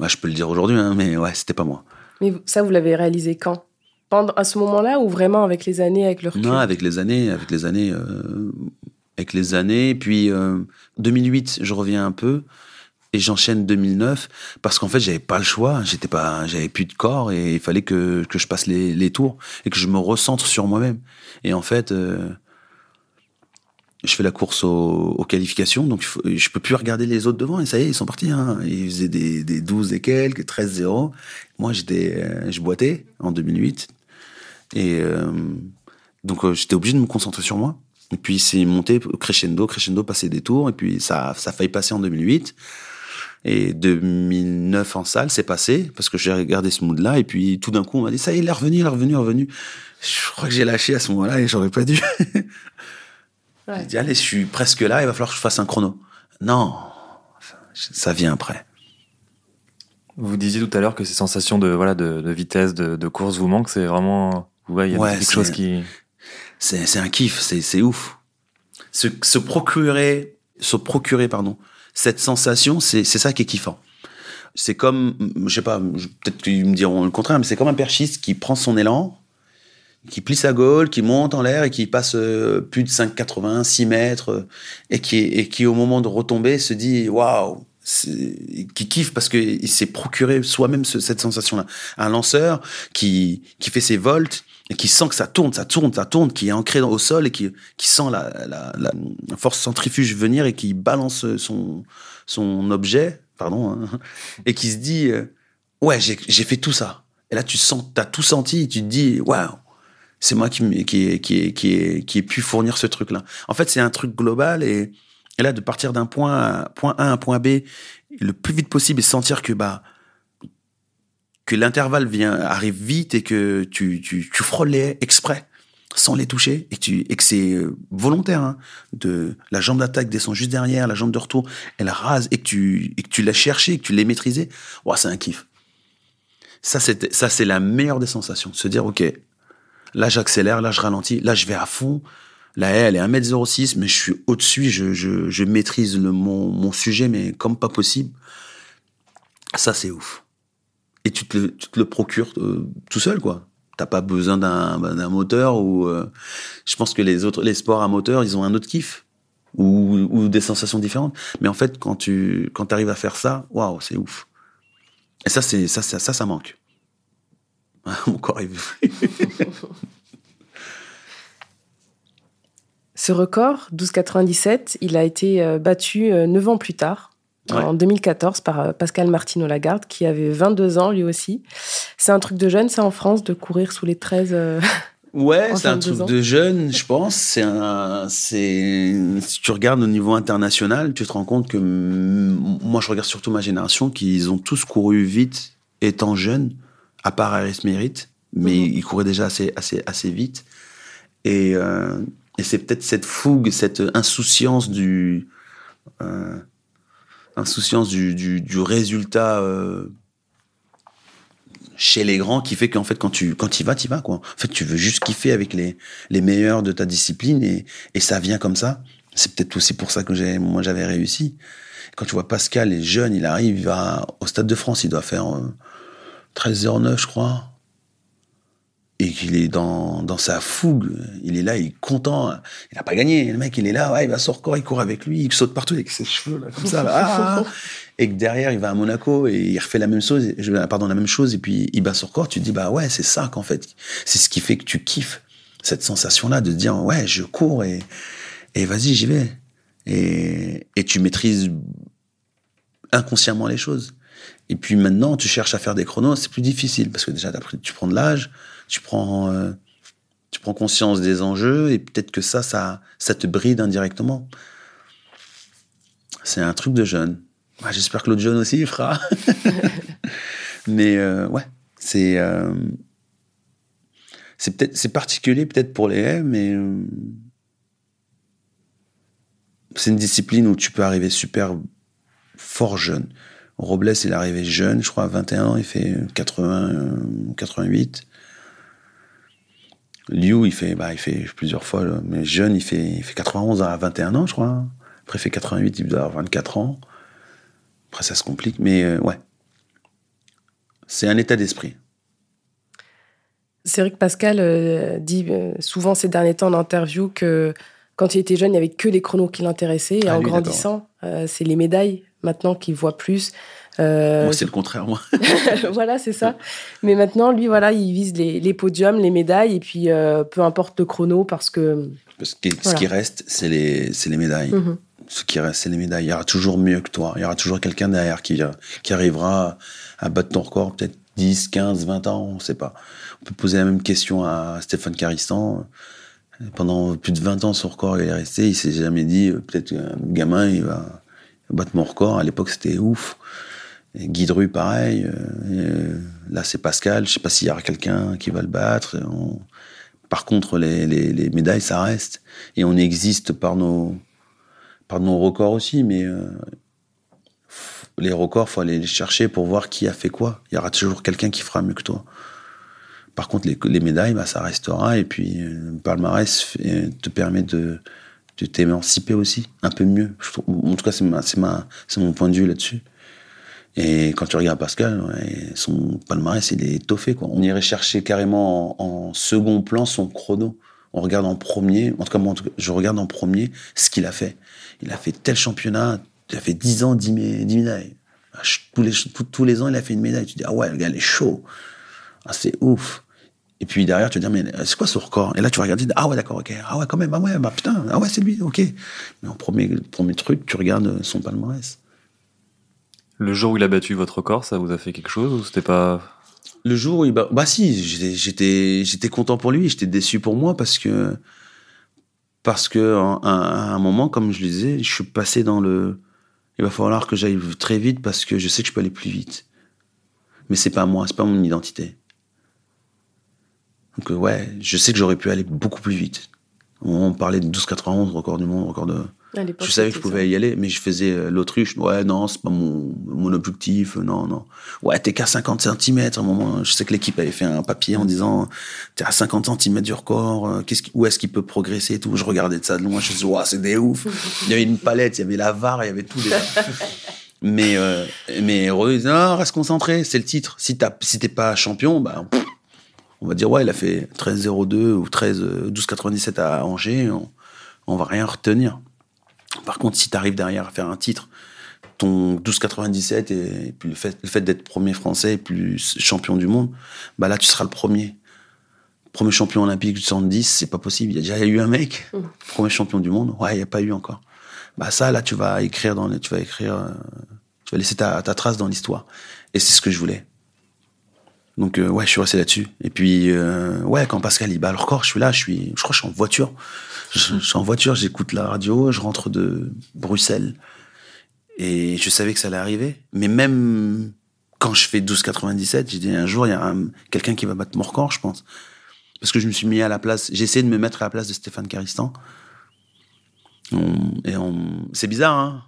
Speaker 2: Je peux le dire aujourd'hui, hein, mais ouais, c'était pas moi.
Speaker 1: Mais ça, vous l'avez réalisé quand? Pendant, À ce moment-là ou vraiment avec les années, avec le recul?
Speaker 2: Non, avec les années, avec les années, euh, avec les années. Puis euh, 2008, je reviens un peu j'enchaîne 2009 parce qu'en fait, j'avais pas le choix. J'étais pas, j'avais plus de corps et il fallait que que je passe les, les tours et que je me recentre sur moi-même. Et en fait. euh, je fais la course aux, qualifications, donc je peux plus regarder les autres devant. Et ça y est, ils sont partis. Hein. Ils faisaient des, des 12 et quelques, 13-0. Moi, j'étais, euh, je boitais en 2008. Et euh, donc, euh, j'étais obligé de me concentrer sur moi. Et puis, c'est monté crescendo, crescendo, passer des tours. Et puis, ça, ça a failli passer en 2008. Et 2009 en salle, c'est passé parce que j'ai regardé ce mood-là. Et puis, tout d'un coup, on m'a dit, ça y est, il est revenu, il est revenu, il est revenu. Je crois que j'ai lâché à ce moment-là et j'aurais pas dû.
Speaker 1: Ouais.
Speaker 2: J'ai dit, allez, je suis presque là, il va falloir que je fasse un chrono. Non, ça vient après.
Speaker 3: Vous disiez tout à l'heure que ces sensations de, voilà, de, de vitesse, de, de course vous manquent. C'est vraiment. Ouais, il y a
Speaker 2: Ouais,
Speaker 3: quelque chose qui.
Speaker 2: C'est un kiff, c'est c'est ouf. Se, se procurer, se procurer, pardon, cette sensation, c'est ça qui est kiffant. C'est comme, je sais pas, peut-être qu'ils me diront le contraire, mais c'est comme un perchiste qui prend son élan, qui plie sa gaule, qui monte en l'air et qui passe euh, plus de 5,80, 6 mètres, euh, et qui, et qui au moment de retomber se dit waouh, qui kiffe parce qu'il s'est procuré soi-même ce- cette sensation-là. Un lanceur qui, qui fait ses volts et qui sent que ça tourne, ça tourne, ça tourne, qui est ancré au sol et qui, qui sent la, la, la force centrifuge venir et qui balance son, son objet, pardon, hein, et qui se dit euh, ouais, j'ai fait tout ça. Et là, tu sens, t'as tout senti, et tu te dis waouh, c'est moi qui, qui, qui, qui, qui ai pu fournir ce truc-là. En fait, c'est un truc global et, et là, de partir d'un point, point A à un point B le plus vite possible et sentir que bah que l'intervalle vient arrive vite et que tu, tu, tu frôles les exprès sans les toucher et que, tu, et que c'est euh, volontaire hein, de la jambe d'attaque descend juste derrière la jambe de retour elle rase et que tu et que tu l'as cherché et que tu l'as maîtrisé c'est un kiff ça c'est ça c'est la meilleure des sensations se dire ok là j'accélère là je ralentis là je vais à fond La haie, elle est 1m06, mais je suis au-dessus, je, je, je maîtrise le, mon, mon sujet, mais comme pas possible. Ça, c'est ouf. Et tu te, le- procures euh, tout seul, quoi. T'as pas besoin d'un moteur ou. euh, je pense que les autres, les sports à moteur, ils ont un autre kiff ou, des sensations différentes. Mais en fait, quand tu quand arrives à faire ça, waouh, c'est ouf. Et ça, c'est ça, ça, ça, ça manque. Mon corps est
Speaker 1: Ce record, 12,97, il a été euh, battu euh, 9 ans plus tard,
Speaker 2: Ouais.
Speaker 1: en 2014, par euh, Pascal Martino Lagarde, qui avait 22 ans lui aussi. C'est un truc de jeune, ça, en France, de courir sous les 13. euh,
Speaker 2: Ouais, c'est un
Speaker 1: 22
Speaker 2: truc
Speaker 1: ans.
Speaker 2: de jeune, je pense. C'est un, c'est, si tu regardes au niveau international, tu te rends compte que mm, moi, je regarde surtout ma génération, qu'ils ont tous couru vite étant jeunes, à part Aris Merritt, mais
Speaker 1: Mhm.
Speaker 2: ils couraient déjà assez, assez, assez vite. Et, euh, et c'est peut-être cette fougue, cette insouciance du, euh, insouciance du, du, du résultat euh, chez les grands qui fait qu'en fait quand tu quand tu vas tu vas quoi. En fait tu veux juste kiffer avec les les meilleurs de ta discipline et et ça vient comme ça. C'est peut-être aussi pour ça que j'ai moi j'avais réussi. Quand tu vois Pascal est jeune il arrive il va au stade de France il doit faire euh, 13h09 je crois et qu'il est dans, dans sa fougue, il est là, il est content, il n'a pas gagné, le mec il est là, ouais, il va sur record, il court avec lui, il saute partout avec ses cheveux là, comme ça, là, Ah, ah. et que derrière il va à Monaco et il refait la même chose, pardon la même chose et puis il bat sur record, tu te dis bah ouais c'est ça qu'en fait, c'est ce qui fait que tu kiffes cette sensation là de dire ouais je cours et et vas-y j'y vais et et tu maîtrises inconsciemment les choses. Et puis maintenant, tu cherches à faire des chronos, c'est plus difficile parce que déjà, tu prends de l'âge, tu prends, euh, tu prends conscience des enjeux et peut-être que ça, ça, ça te bride indirectement. C'est un truc de jeune. J'espère que l'autre jeune aussi il fera. Mais euh, ouais, c'est euh, c'est peut-être c'est particulier peut-être pour les haies, mais euh, c'est une discipline où tu peux arriver super fort jeune. Robles, il est arrivé jeune, je crois à 21 ans, il fait 80, euh, 88. Liu, il fait, bah, il fait plusieurs fois, là, mais jeune, il fait, il fait 91 à 21 ans, je crois. Après, il fait 88, il doit avoir 24 ans. Après, ça se complique, mais euh, ouais. C'est un état d'esprit.
Speaker 1: C'est vrai que Pascal euh, dit euh, souvent ces derniers temps en interview que quand il était jeune, il n'y avait que les chronos qui l'intéressaient. Et
Speaker 2: Ah,
Speaker 1: en
Speaker 2: lui,
Speaker 1: grandissant, c'est les médailles maintenant qu'il voit plus. Euh,
Speaker 2: Moi, c'est le contraire, moi.
Speaker 1: voilà, c'est ça. Mais maintenant, lui, voilà, il vise les, les podiums, les médailles, et puis euh, peu importe le chrono, parce que.
Speaker 2: Parce que ce qui reste, c'est les, les médailles.
Speaker 1: Mhm.
Speaker 2: Ce qui reste, c'est les médailles. Il y aura toujours mieux que toi. Il y aura toujours quelqu'un derrière qui, qui arrivera à battre ton record, peut-être 10, 15, 20 ans, on ne sait pas. On peut poser la même question à Stéphane Caristan. Pendant plus de 20 ans, son record, il est resté. Il s'est jamais dit, euh, peut-être qu'un gamin, il va battre mon record. À l'époque, c'était ouf. Guy Dru, pareil. Euh, là, c'est Pascal. Je sais pas s'il y aura quelqu'un qui va le battre. Par contre, les, les, les médailles, ça reste. Et on existe par nos, par nos records aussi, mais euh, les records, faut aller les chercher pour voir qui a fait quoi. Il y aura toujours quelqu'un qui fera mieux que toi. Par contre, les, les médailles, bah, ça restera. Et puis, euh, le palmarès te permet de, de t'émanciper aussi, un peu mieux. En tout cas, c'est mon point de vue là-dessus. Et quand tu regardes Pascal, son palmarès, il est étoffé. Quoi. On irait chercher carrément en, second plan son chrono. On regarde en premier, en tout cas, moi, je regarde en premier ce qu'il a fait. Il a fait tel championnat, il a fait 10 ans, 10, mé- 10 médailles. Ah, Tous les, tous, les ans, il a fait une médaille. Tu dis, ah ouais, le gars, il est chaud. Ah, c'est ouf. Et puis derrière, tu te dis, mais c'est quoi ce record? Et là, tu regardes, ah ouais, d'accord, ok. Ah ouais, quand même, ah ouais, bah putain, ah ouais, c'est lui, ok. Mais en premier, premier truc, tu regardes son palmarès.
Speaker 3: Le jour où il a battu votre record, ça vous a fait quelque chose ou c'était pas.
Speaker 2: Le jour où il. Bah si, j'étais- j'étais content pour lui, j'étais déçu pour moi parce que parce que à un moment, comme je le disais, je suis passé dans le. Il va falloir que j'aille très vite parce que je sais que je peux aller plus vite. Mais c'est pas moi, c'est pas mon identité. Donc euh, ouais, je sais que j'aurais pu aller beaucoup plus vite. On parlait de 12,91 record du monde, record de je savais que je pouvais y aller, mais je faisais euh, l'autruche. Ouais, non, c'est pas mon, mon objectif. Non, non. Ouais, t'es qu'à 50 cm. À un moment, je sais que l'équipe avait fait un papier en disant, t'es à 50 cm du record. Euh, qu'est-ce où est-ce qu'il peut progresser et tout. Je regardais de ça de loin. Je me disais, ouais, c'est des ouf. il y avait une palette, il y avait la VAR, il y avait tout. Les... mais, euh, mais heureux, non, reste concentré. C'est le titre. Si t'as, si t'es pas champion, bah, on va dire, ouais, il a fait 13-02 ou 13, 12-97 à Angers. On, on va rien retenir. Par contre, si tu arrives derrière à faire un titre, ton 12,97 et, puis le fait, le fait d'être premier français et plus champion du monde, bah là, tu seras le premier. Premier champion olympique du 110, c'est pas possible. Il y a déjà eu un mec, mmh. premier champion du monde. Ouais, il n'y a pas eu encore. Bah ça, là, tu vas écrire dans tu vas écrire, euh, tu vas laisser ta, trace dans l'histoire. Et c'est ce que je voulais. Donc euh, ouais, je suis resté là-dessus. Et puis euh, ouais, quand Pascal il bat le record, je suis là, je suis, je crois, que je suis en voiture. Je, suis en voiture, j'écoute la radio, je rentre de Bruxelles. Et je savais que ça allait arriver. Mais même quand je fais 12,97, j'ai dit un jour, il y a quelqu'un qui va battre mon record, je pense. Parce que je me suis mis à la place, j'ai essayé de me mettre à la place de Stéphane Caristan. et on, c'est bizarre, hein.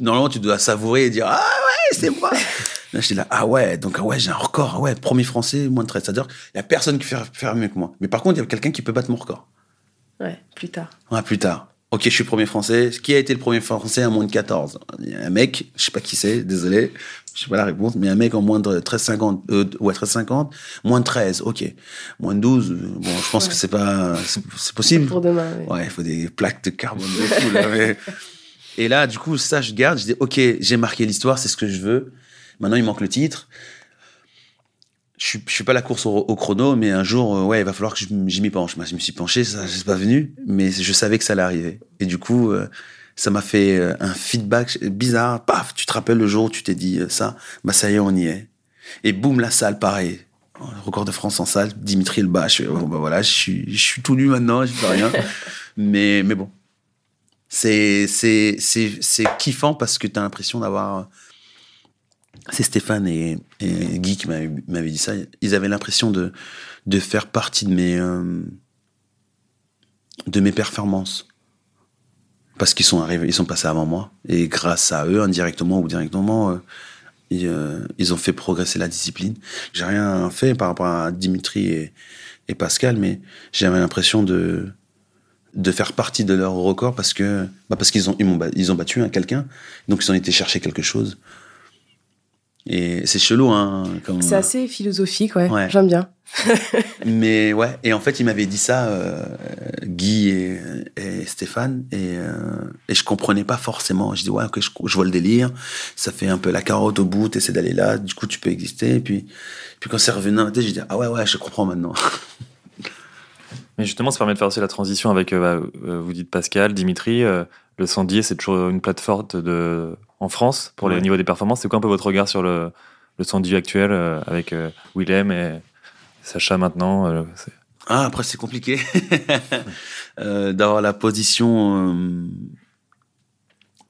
Speaker 2: Normalement, tu dois savourer et dire Ah ouais, c'est moi. là, j'étais là, ah ouais, donc ah ouais, j'ai un record. Ah ouais, premier français, moins de 13. C'est-à-dire, il n'y a personne qui fait faire mieux que moi. Mais par contre, il y a quelqu'un qui peut battre mon record.
Speaker 1: Ouais, plus tard.
Speaker 2: Ouais, plus tard. Ok, je suis premier français. Qui a été le premier français à moins de 14 Il y a un mec, je sais pas qui c'est, désolé, je sais pas la réponse, mais un mec en moins de 13,50, euh, ouais, 13,50, moins de 13, ok. Moins de 12, bon, je pense que c'est pas, c'est possible.
Speaker 1: Pour demain,
Speaker 2: oui. Ouais, il faut des plaques de carbone de Et là, du coup, ça, je garde, je dis, ok, j'ai marqué l'histoire, c'est ce que je veux. Maintenant, il manque le titre je suis, suis pas la course au, chrono, mais un jour, euh, ouais, il va falloir que j'y m'y penche. je me suis penché, ça n'est pas venu, mais je savais que ça allait arriver. Et du coup, euh, ça m'a fait euh, un feedback bizarre. Paf, tu te rappelles le jour où tu t'es dit ça, bah ça y est, on y est. Et boum, la salle, pareil. Record de France en salle, Dimitri le bas. Je, oh, bah voilà, je suis, je suis tout nu maintenant, je fais rien. mais, mais bon, c'est, c'est, c'est, c'est kiffant parce que tu as l'impression d'avoir c'est Stéphane et, Guy qui m'avaient dit ça. Ils avaient l'impression de, faire partie de mes, euh, de mes performances. Parce qu'ils sont arrivés, ils sont passés avant moi. Et grâce à eux, indirectement ou directement, euh, euh, ils, ont fait progresser la discipline. J'ai rien fait par rapport à Dimitri et, Pascal, mais j'avais l'impression de, faire partie de leur record parce bah qu'ils ont ils, ont, battu quelqu'un donc ils ont été chercher quelque chose et c'est chelou, hein.
Speaker 1: C'est assez philosophique, ouais. J'aime bien.
Speaker 2: Mais ouais, et en fait, il m'avait dit ça, euh, Guy et, Stéphane, et, euh, et je comprenais pas forcément. Je dis, ouais, ok, je, vois le délire, ça fait un peu la carotte au bout, t'essaies d'aller là, du coup, tu peux exister. Et puis, puis quand c'est revenu j'ai dit, ah ouais, ouais, je comprends maintenant.
Speaker 3: Mais justement, ça permet de faire aussi la transition avec, euh, bah, euh, vous dites Pascal, Dimitri, le Sandier, c'est toujours une plateforme de en France pour les niveaux des performances. C'est quoi un peu votre regard sur le, le Sandy actuel euh, avec euh, Willem et Sacha maintenant euh,
Speaker 2: Ah, après, c'est compliqué d'avoir la position.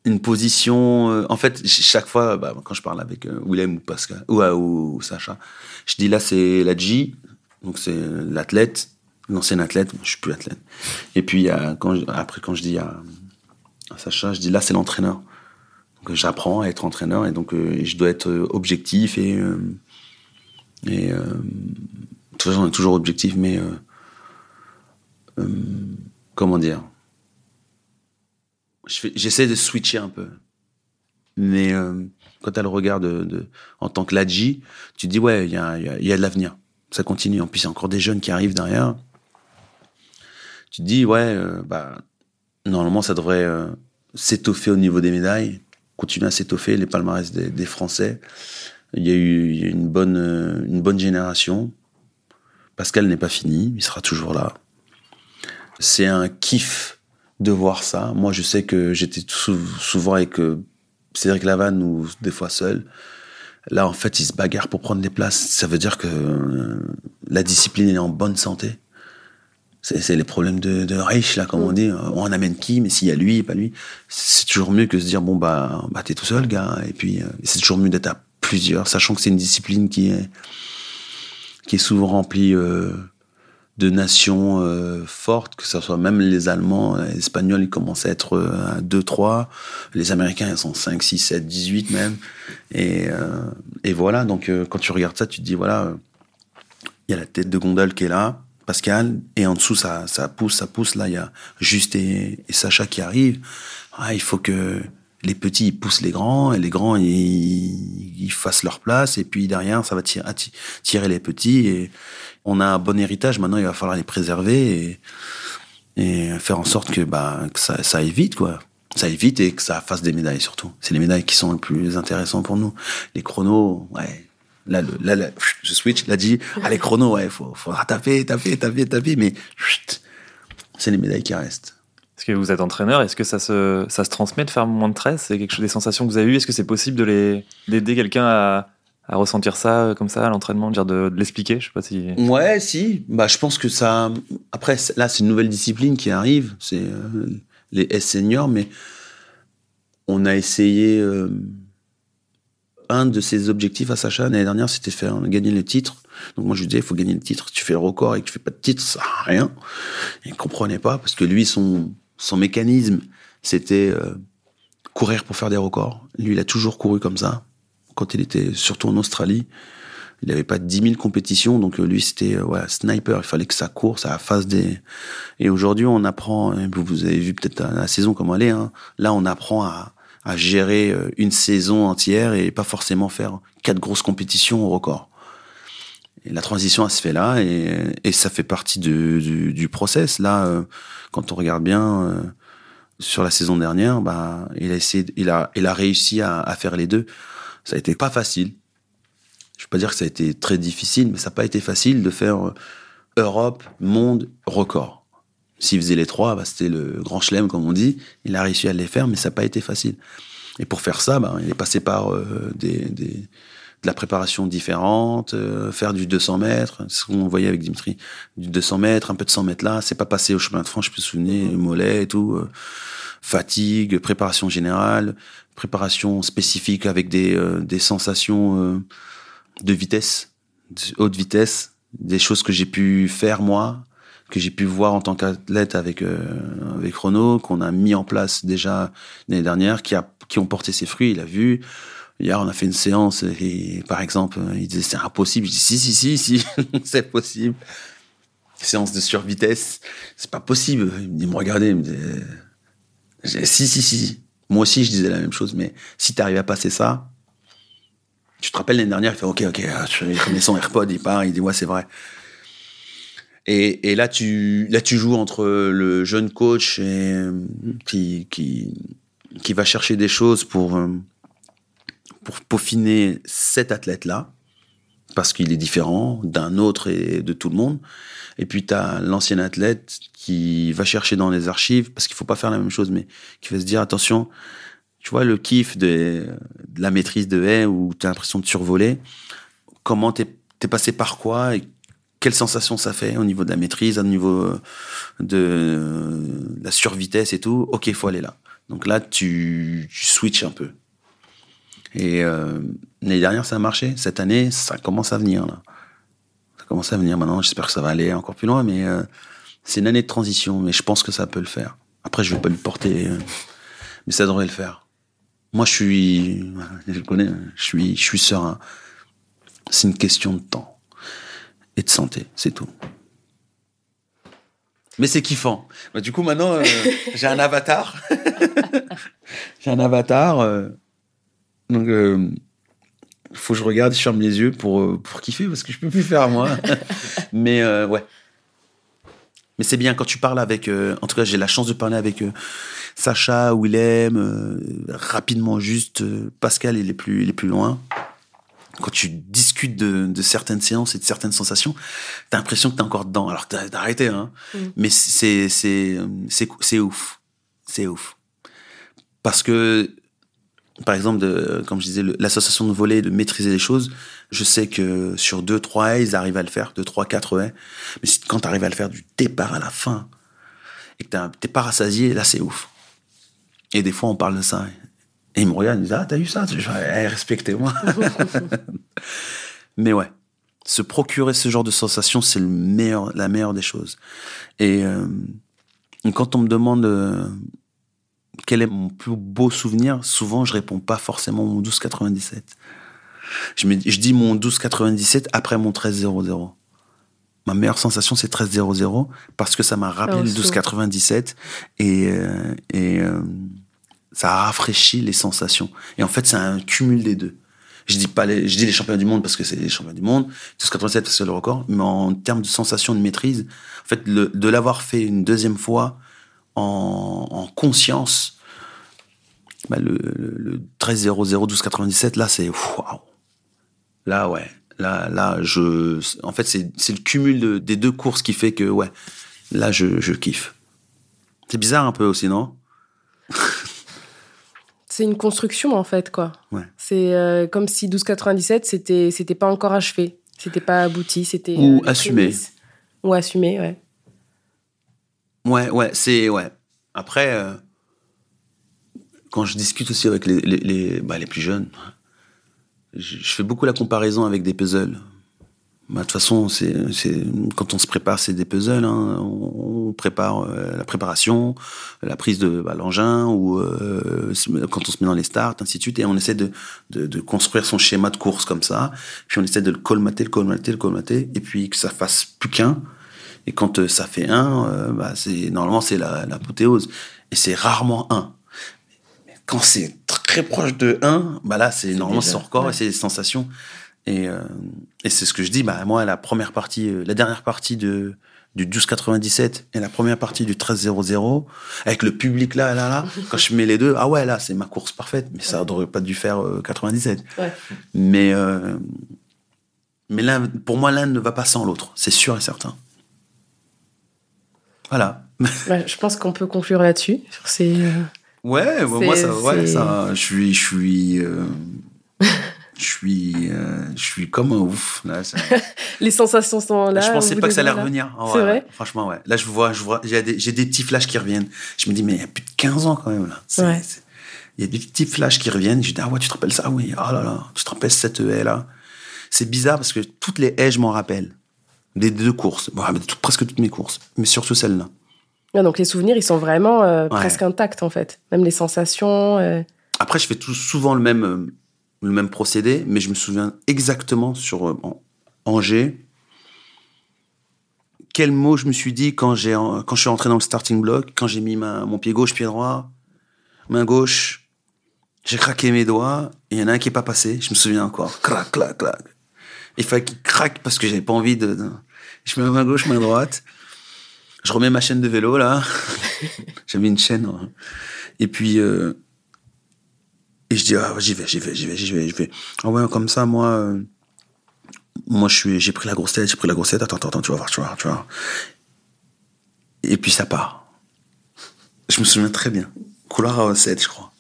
Speaker 2: une position. en fait, chaque fois, bah, quand je parle avec Willem ou Pascal ou, ou, Sacha, je dis là, c'est la G, donc c'est l'athlète, l'ancien athlète, je suis plus athlète. Et puis, quand, après, quand je dis à, à Sacha, je dis là, c'est l'entraîneur j'apprends à être entraîneur et donc euh, je dois être euh, objectif et euh, et de toute façon on est toujours objectif mais comment dire? J'essaie de switcher un peu. Mais quand tu as le regard de, en tant que ladji tu te dis ouais il y a, y a, de l'avenir. Ça continue. En plus il y a encore des jeunes qui arrivent derrière. Tu te dis ouais bah normalement ça devrait s'étoffer au niveau des médailles continue à s'étoffer, les palmarès des, Français. Il y a eu une, bonne, une bonne génération. Pascal n'est pas fini, il sera toujours là. C'est un kiff de voir ça. Moi, je sais que j'étais souvent avec euh, Cédric Lavanne ou des fois seul. Là, en fait, ils se bagarrent pour prendre des places. Ça veut dire que euh, la discipline est en bonne santé. C'est les problèmes de, de Reich, là, comme on mm. dit. On amène qui, mais s'il y a lui, pas lui. C'est toujours mieux que se dire, bon, bah, bah t'es tout seul, gars. Et puis, euh, c'est toujours mieux d'être à plusieurs, sachant que c'est une discipline qui est, qui est souvent remplie euh, de nations euh, fortes, que ce soit même les Allemands, les Espagnols, ils commencent à être euh, à 2-3, les Américains, ils sont 5, 6, 7, 18 même. Et, et voilà, donc quand tu regardes ça, tu te dis, voilà, il y a la tête de gondole qui est là, Pascal, et en dessous, ça, ça pousse, ça pousse. Là, il y a Juste et, Sacha qui arrivent. Ah, il faut que les petits ils poussent les grands et les grands ils, ils fassent leur place et puis derrière ça va tirer, tirer les petits et on a un bon héritage. Maintenant il va falloir les préserver et, et faire en sorte que bah que ça, ça évite quoi. Ça évite et que ça fasse des médailles surtout. C'est les médailles qui sont le plus intéressants pour nous. Les chronos ouais là, le, là, je switch l'a dit les chronos ouais faut faudra taper taper taper taper mais c'est les médailles qui restent
Speaker 3: est-ce que vous êtes entraîneur? Est-ce que ça se, ça se transmet de faire moins de 13 C'est quelque chose des sensations que vous avez eues? Est-ce que c'est possible de les d'aider quelqu'un à, à, ressentir ça euh, comme ça à l'entraînement, dire de, de l'expliquer? Je sais pas si.
Speaker 2: Ouais, si. Bah, je pense que ça. Après, là, c'est une nouvelle discipline qui arrive. C'est euh, les S seniors, mais on a essayé. Euh, un de ses objectifs à Sacha l'année dernière, c'était faire gagner le titre. Donc moi je lui disais, il faut gagner le titre. Tu fais le record et que tu fais pas de titre, ça sert rien. Il comprenait pas parce que lui, son son mécanisme, c'était euh, courir pour faire des records. Lui, il a toujours couru comme ça. Quand il était surtout en Australie, il n'avait pas 10 000 compétitions, donc euh, lui, c'était euh, sniper. Il fallait que ça court, ça fasse des. Et aujourd'hui, on apprend. Vous avez vu peut-être la, saison comment elle est. Hein. Là, on apprend à, gérer une saison entière et pas forcément faire quatre grosses compétitions au record. Et la transition, elle se fait là, et, ça fait partie du, du process. Là, quand on regarde bien euh, sur la saison dernière, bah, il a essayé, il a, il a réussi à, à faire les deux. Ça a été pas facile. Je veux pas dire que ça a été très difficile, mais ça n'a pas été facile de faire euh, Europe, monde, record. S'il faisait les trois, bah, c'était le grand chelem, comme on dit. Il a réussi à les faire, mais ça n'a pas été facile. Et pour faire ça, bah, il est passé par euh, des, des, de la préparation différente, euh, faire du 200 mètres, ce qu'on voyait avec Dimitri, du 200 mètres, un peu de 100 mètres là, c'est pas passé au chemin de France, je peux me souvenir, mollet et tout, euh, fatigue, préparation générale, préparation spécifique avec des, euh, des sensations de vitesse, de haute vitesse, des choses que j'ai pu faire moi, que j'ai pu voir en tant qu'athlète avec avec Renault, qu'on a mis en place déjà l'année dernière, qui a qui ont porté ses fruits, il a vu. Hier, on a fait une séance et, par exemple, il disait c'est impossible. Je dis si, si, si, si, c'est possible. Séance de survitesse, c'est pas possible. Il me regardait, il me disait si, si, si. Moi aussi, je disais la même chose, mais si tu arrives à passer ça, tu te rappelles l'année dernière, il fait ok, ok, il met son AirPod, il part, il dit ouais, c'est vrai. Et, là, tu, là, tu joues entre le jeune coach et, qui, qui, qui va chercher des choses pour, pour peaufiner cet athlète-là, parce qu'il est différent d'un autre et de tout le monde. Et puis tu as l'ancien athlète qui va chercher dans les archives, parce qu'il faut pas faire la même chose, mais qui va se dire, attention, tu vois, le kiff de, la maîtrise de haie où tu as l'impression de survoler, comment t'es es passé par quoi quelle sensation ça fait au niveau de la maîtrise, au niveau de la survitesse et tout. Ok, il faut aller là. Donc là, tu, tu switches un peu. Et euh, l'année dernière, ça a marché. Cette année, ça commence à venir. Là. Ça commence à venir maintenant. J'espère que ça va aller encore plus loin, mais euh, c'est une année de transition. Mais je pense que ça peut le faire. Après, je vais pas le porter, euh, mais ça devrait le faire. Moi, je suis, je le connais, je suis, je suis serein. C'est une question de temps et de santé, c'est tout. Mais c'est kiffant. Bah, du coup, maintenant, euh, j'ai un avatar. j'ai un avatar. Euh, donc, il euh, faut que je regarde, je ferme les yeux pour, pour kiffer parce que je peux plus faire moi. Mais ouais. Mais c'est bien quand tu parles avec. en tout cas, j'ai la chance de parler avec Sacha, Willem, rapidement juste. Pascal, il est plus, il est plus loin. Quand tu discutes de, de certaines séances et de certaines sensations, t'as l'impression que t'es encore dedans. Alors t'as arrêté, hein. Mm. Mais c'est c'est c'est ouf, c'est ouf. Parce que par exemple, de, comme je disais, l'association de volet, de maîtriser les choses, je sais que sur 2, 3 haies, ils arrivent à le faire, 2, 3, 4 haies. Mais quand tu arrives à le faire du départ à la fin, et que t'es pas rassasié, là, c'est ouf. Et des fois, on parle de ça. Et ils me regardent, ils me disent, ah, t'as eu ça? Hey, respectez-moi. Mais ouais. se procurer ce genre de sensation, c'est le meilleur, la meilleure des choses. Et, euh, quand on me demande euh, quel est mon plus beau souvenir, souvent je réponds pas forcément mon 1297. Je, me, je dis mon 1297 après mon 1300. Ma meilleure sensation, c'est 1300 parce que ça m'a rappelé le 1297 et, euh, et euh, ça a rafraîchi les sensations. Et en fait, c'est un cumul des deux. Je dis pas les, je dis les champions du monde parce que c'est les champions du monde, 1297 parce que c'est le record, mais en termes de sensation de maîtrise, en fait, le, de l'avoir fait une deuxième fois en, en conscience, bah le, le, le 1300 1297, là, c'est waouh. Là, ouais. Là, là, je, en fait, c'est, c'est le cumul des deux courses qui fait que, ouais, là, je, je kiffe. C'est bizarre un peu aussi, non?
Speaker 1: C'est une construction, en fait, quoi.
Speaker 2: Ouais.
Speaker 1: C'est euh, comme si 1297, c'était, c'était pas encore achevé. C'était pas abouti. C'était.
Speaker 2: Ou
Speaker 1: euh,
Speaker 2: assumé.
Speaker 1: prémices. Ou assumé, ouais.
Speaker 2: Ouais, ouais, c'est, ouais. Après, euh, quand je discute aussi avec les, les, les, bah, les plus jeunes, je, je fais beaucoup la comparaison avec des puzzles. Bah, de toute façon, c'est, c'est, quand on se prépare, c'est des puzzles. Hein. On, on prépare euh, la préparation, la prise de bah, l'engin, ou euh, quand on se met dans les starts, ainsi de suite, et on essaie de, de, de construire son schéma de course comme ça. Puis on essaie de le colmater, le colmater, le colmater, et puis que ça fasse plus qu'un. Et quand euh, ça fait un, bah, c'est normalement c'est la- l'apothéose. Et c'est rarement un. Mais Quand c'est très proche de 1, bah là, c'est normalement son record
Speaker 1: ouais.
Speaker 2: et c'est des sensations. Et, euh, et c'est ce que je dis, bah, moi, la première partie, euh, la dernière partie de, du 1297 et la première partie du 1300, avec le public là, là, là, quand je mets les deux, ah ouais, là, c'est ma course parfaite, mais ça aurait pas dû faire euh, 97.
Speaker 1: Ouais.
Speaker 2: Mais, euh, mais l'un, pour moi, l'un ne va pas sans l'autre, c'est sûr et certain. Voilà.
Speaker 1: Ouais, je pense qu'on peut conclure là-dessus. Sur ces,
Speaker 2: Ouais, bah, moi, ça, ouais, ça, je suis, je suis, je suis, euh, je suis comme un ouf. Là, ça-
Speaker 1: Les sensations sont là.
Speaker 2: je pensais pas que ça allait revenir. Ah
Speaker 1: C'est
Speaker 2: ouais,
Speaker 1: vrai
Speaker 2: ouais, Franchement, ouais. Là, je vois, je vois, j'ai des, petits flashs qui reviennent. Je me dis, mais il y a plus de 15 ans quand même, là.
Speaker 1: Ouais.
Speaker 2: Il y a des petits flashs qui reviennent. Je dis, ah ouais, tu te rappelles ça? Oui. Ah là là, tu te rappelles cette haie là? C'est bizarre parce que toutes les haies, je m'en rappelle. Des deux courses. Bon, mais tout- presque toutes mes courses. Mais surtout celle-là.
Speaker 1: Donc les souvenirs, ils sont vraiment euh, presque intacts, en fait. Même les sensations. euh,
Speaker 2: Après, je fais tout, souvent le même, le même procédé, mais je me souviens exactement sur euh, Angers quel mot je me suis dit quand, j'ai, quand je suis rentré dans le starting block, quand j'ai mis ma, mon pied gauche, pied droit, main gauche, j'ai craqué mes doigts, et il y en a un qui est pas passé, je me souviens encore. Crac, clac, clac. Il fallait qu'il craque parce que j'avais pas envie de, de- Je mets ma main gauche, main droite. Je remets ma chaîne de vélo, là. J'avais une chaîne. hein. Et puis, euh, et je dis, ah, j'y vais, j'y vais, j'y vais, j'y vais, j'y vais. Ah ouais, comme ça, moi, euh, moi, je suis, j'ai pris la grosse tête, j'ai pris la grosse tête. Attends, attends, attends, tu vas voir, tu vas voir, tu vas voir. Et puis ça part. Je me souviens très bien. Couloir à 7, je crois.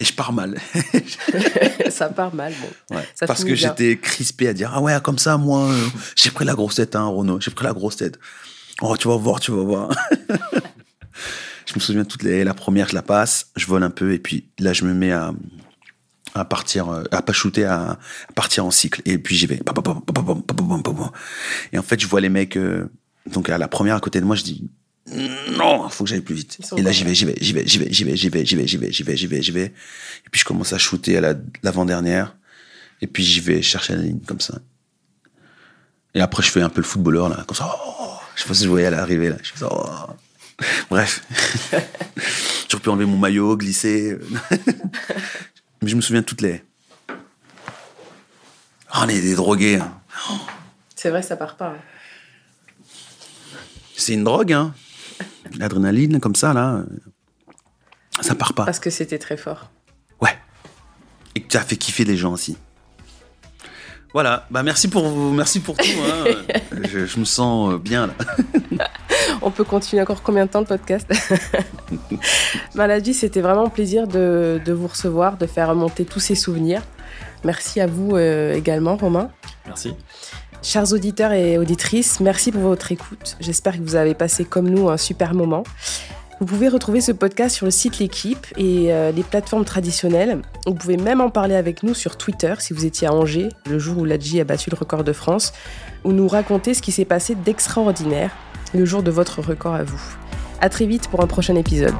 Speaker 2: Et je pars mal.
Speaker 1: ça part mal. Bon.
Speaker 2: Ouais,
Speaker 1: Ça
Speaker 2: parce que j'étais crispé à dire ah ouais comme ça moi euh, j'ai pris la grosse tête hein Renaud j'ai pris la grosse tête oh tu vas voir tu vas voir je me souviens toutes les la première je la passe je vole un peu et puis là je me mets à à partir euh, à pas shooter à, à partir en cycle et puis j'y vais et en fait je vois les mecs euh, donc à la première à côté de moi je dis non faut que j'aille plus vite et là j'y vais j'y vais j'y vais j'y vais j'y vais j'y vais j'y vais j'y vais j'y vais j'y vais j'y vais et puis je commence à shooter à la l'avant dernière et puis j'y vais chercher la ligne comme ça. Et après, je fais un peu le footballeur, là, comme ça. Oh, je sais pas si je voyais à l'arrivée, là. Je fais ça. oh. Bref. J'aurais pu enlever mon maillot, glisser. Mais je me souviens de toutes les. Oh, on est des drogués. hein.
Speaker 1: C'est vrai, ça part pas. hein.
Speaker 2: C'est une drogue, hein. L'adrénaline, comme ça, là. Ça part pas.
Speaker 1: Parce que c'était très fort.
Speaker 2: Ouais. Et que tu as fait kiffer les gens aussi. Voilà, bah merci pour merci pour tout. hein. je, je me sens euh, bien là.
Speaker 1: On peut continuer encore combien de temps le podcast Maladie, c'était vraiment un plaisir de, vous recevoir, de faire remonter tous ces souvenirs. Merci à vous euh, également, Romain.
Speaker 3: Merci.
Speaker 1: Chers auditeurs et auditrices, merci pour votre écoute. J'espère que vous avez passé comme nous un super moment. Vous pouvez retrouver ce podcast sur le site L'équipe et euh, les plateformes traditionnelles. Vous pouvez même en parler avec nous sur Twitter si vous étiez à Angers le jour où l'Adji a battu le record de France, ou nous raconter ce qui s'est passé d'extraordinaire le jour de votre record à vous. À très vite pour un prochain épisode.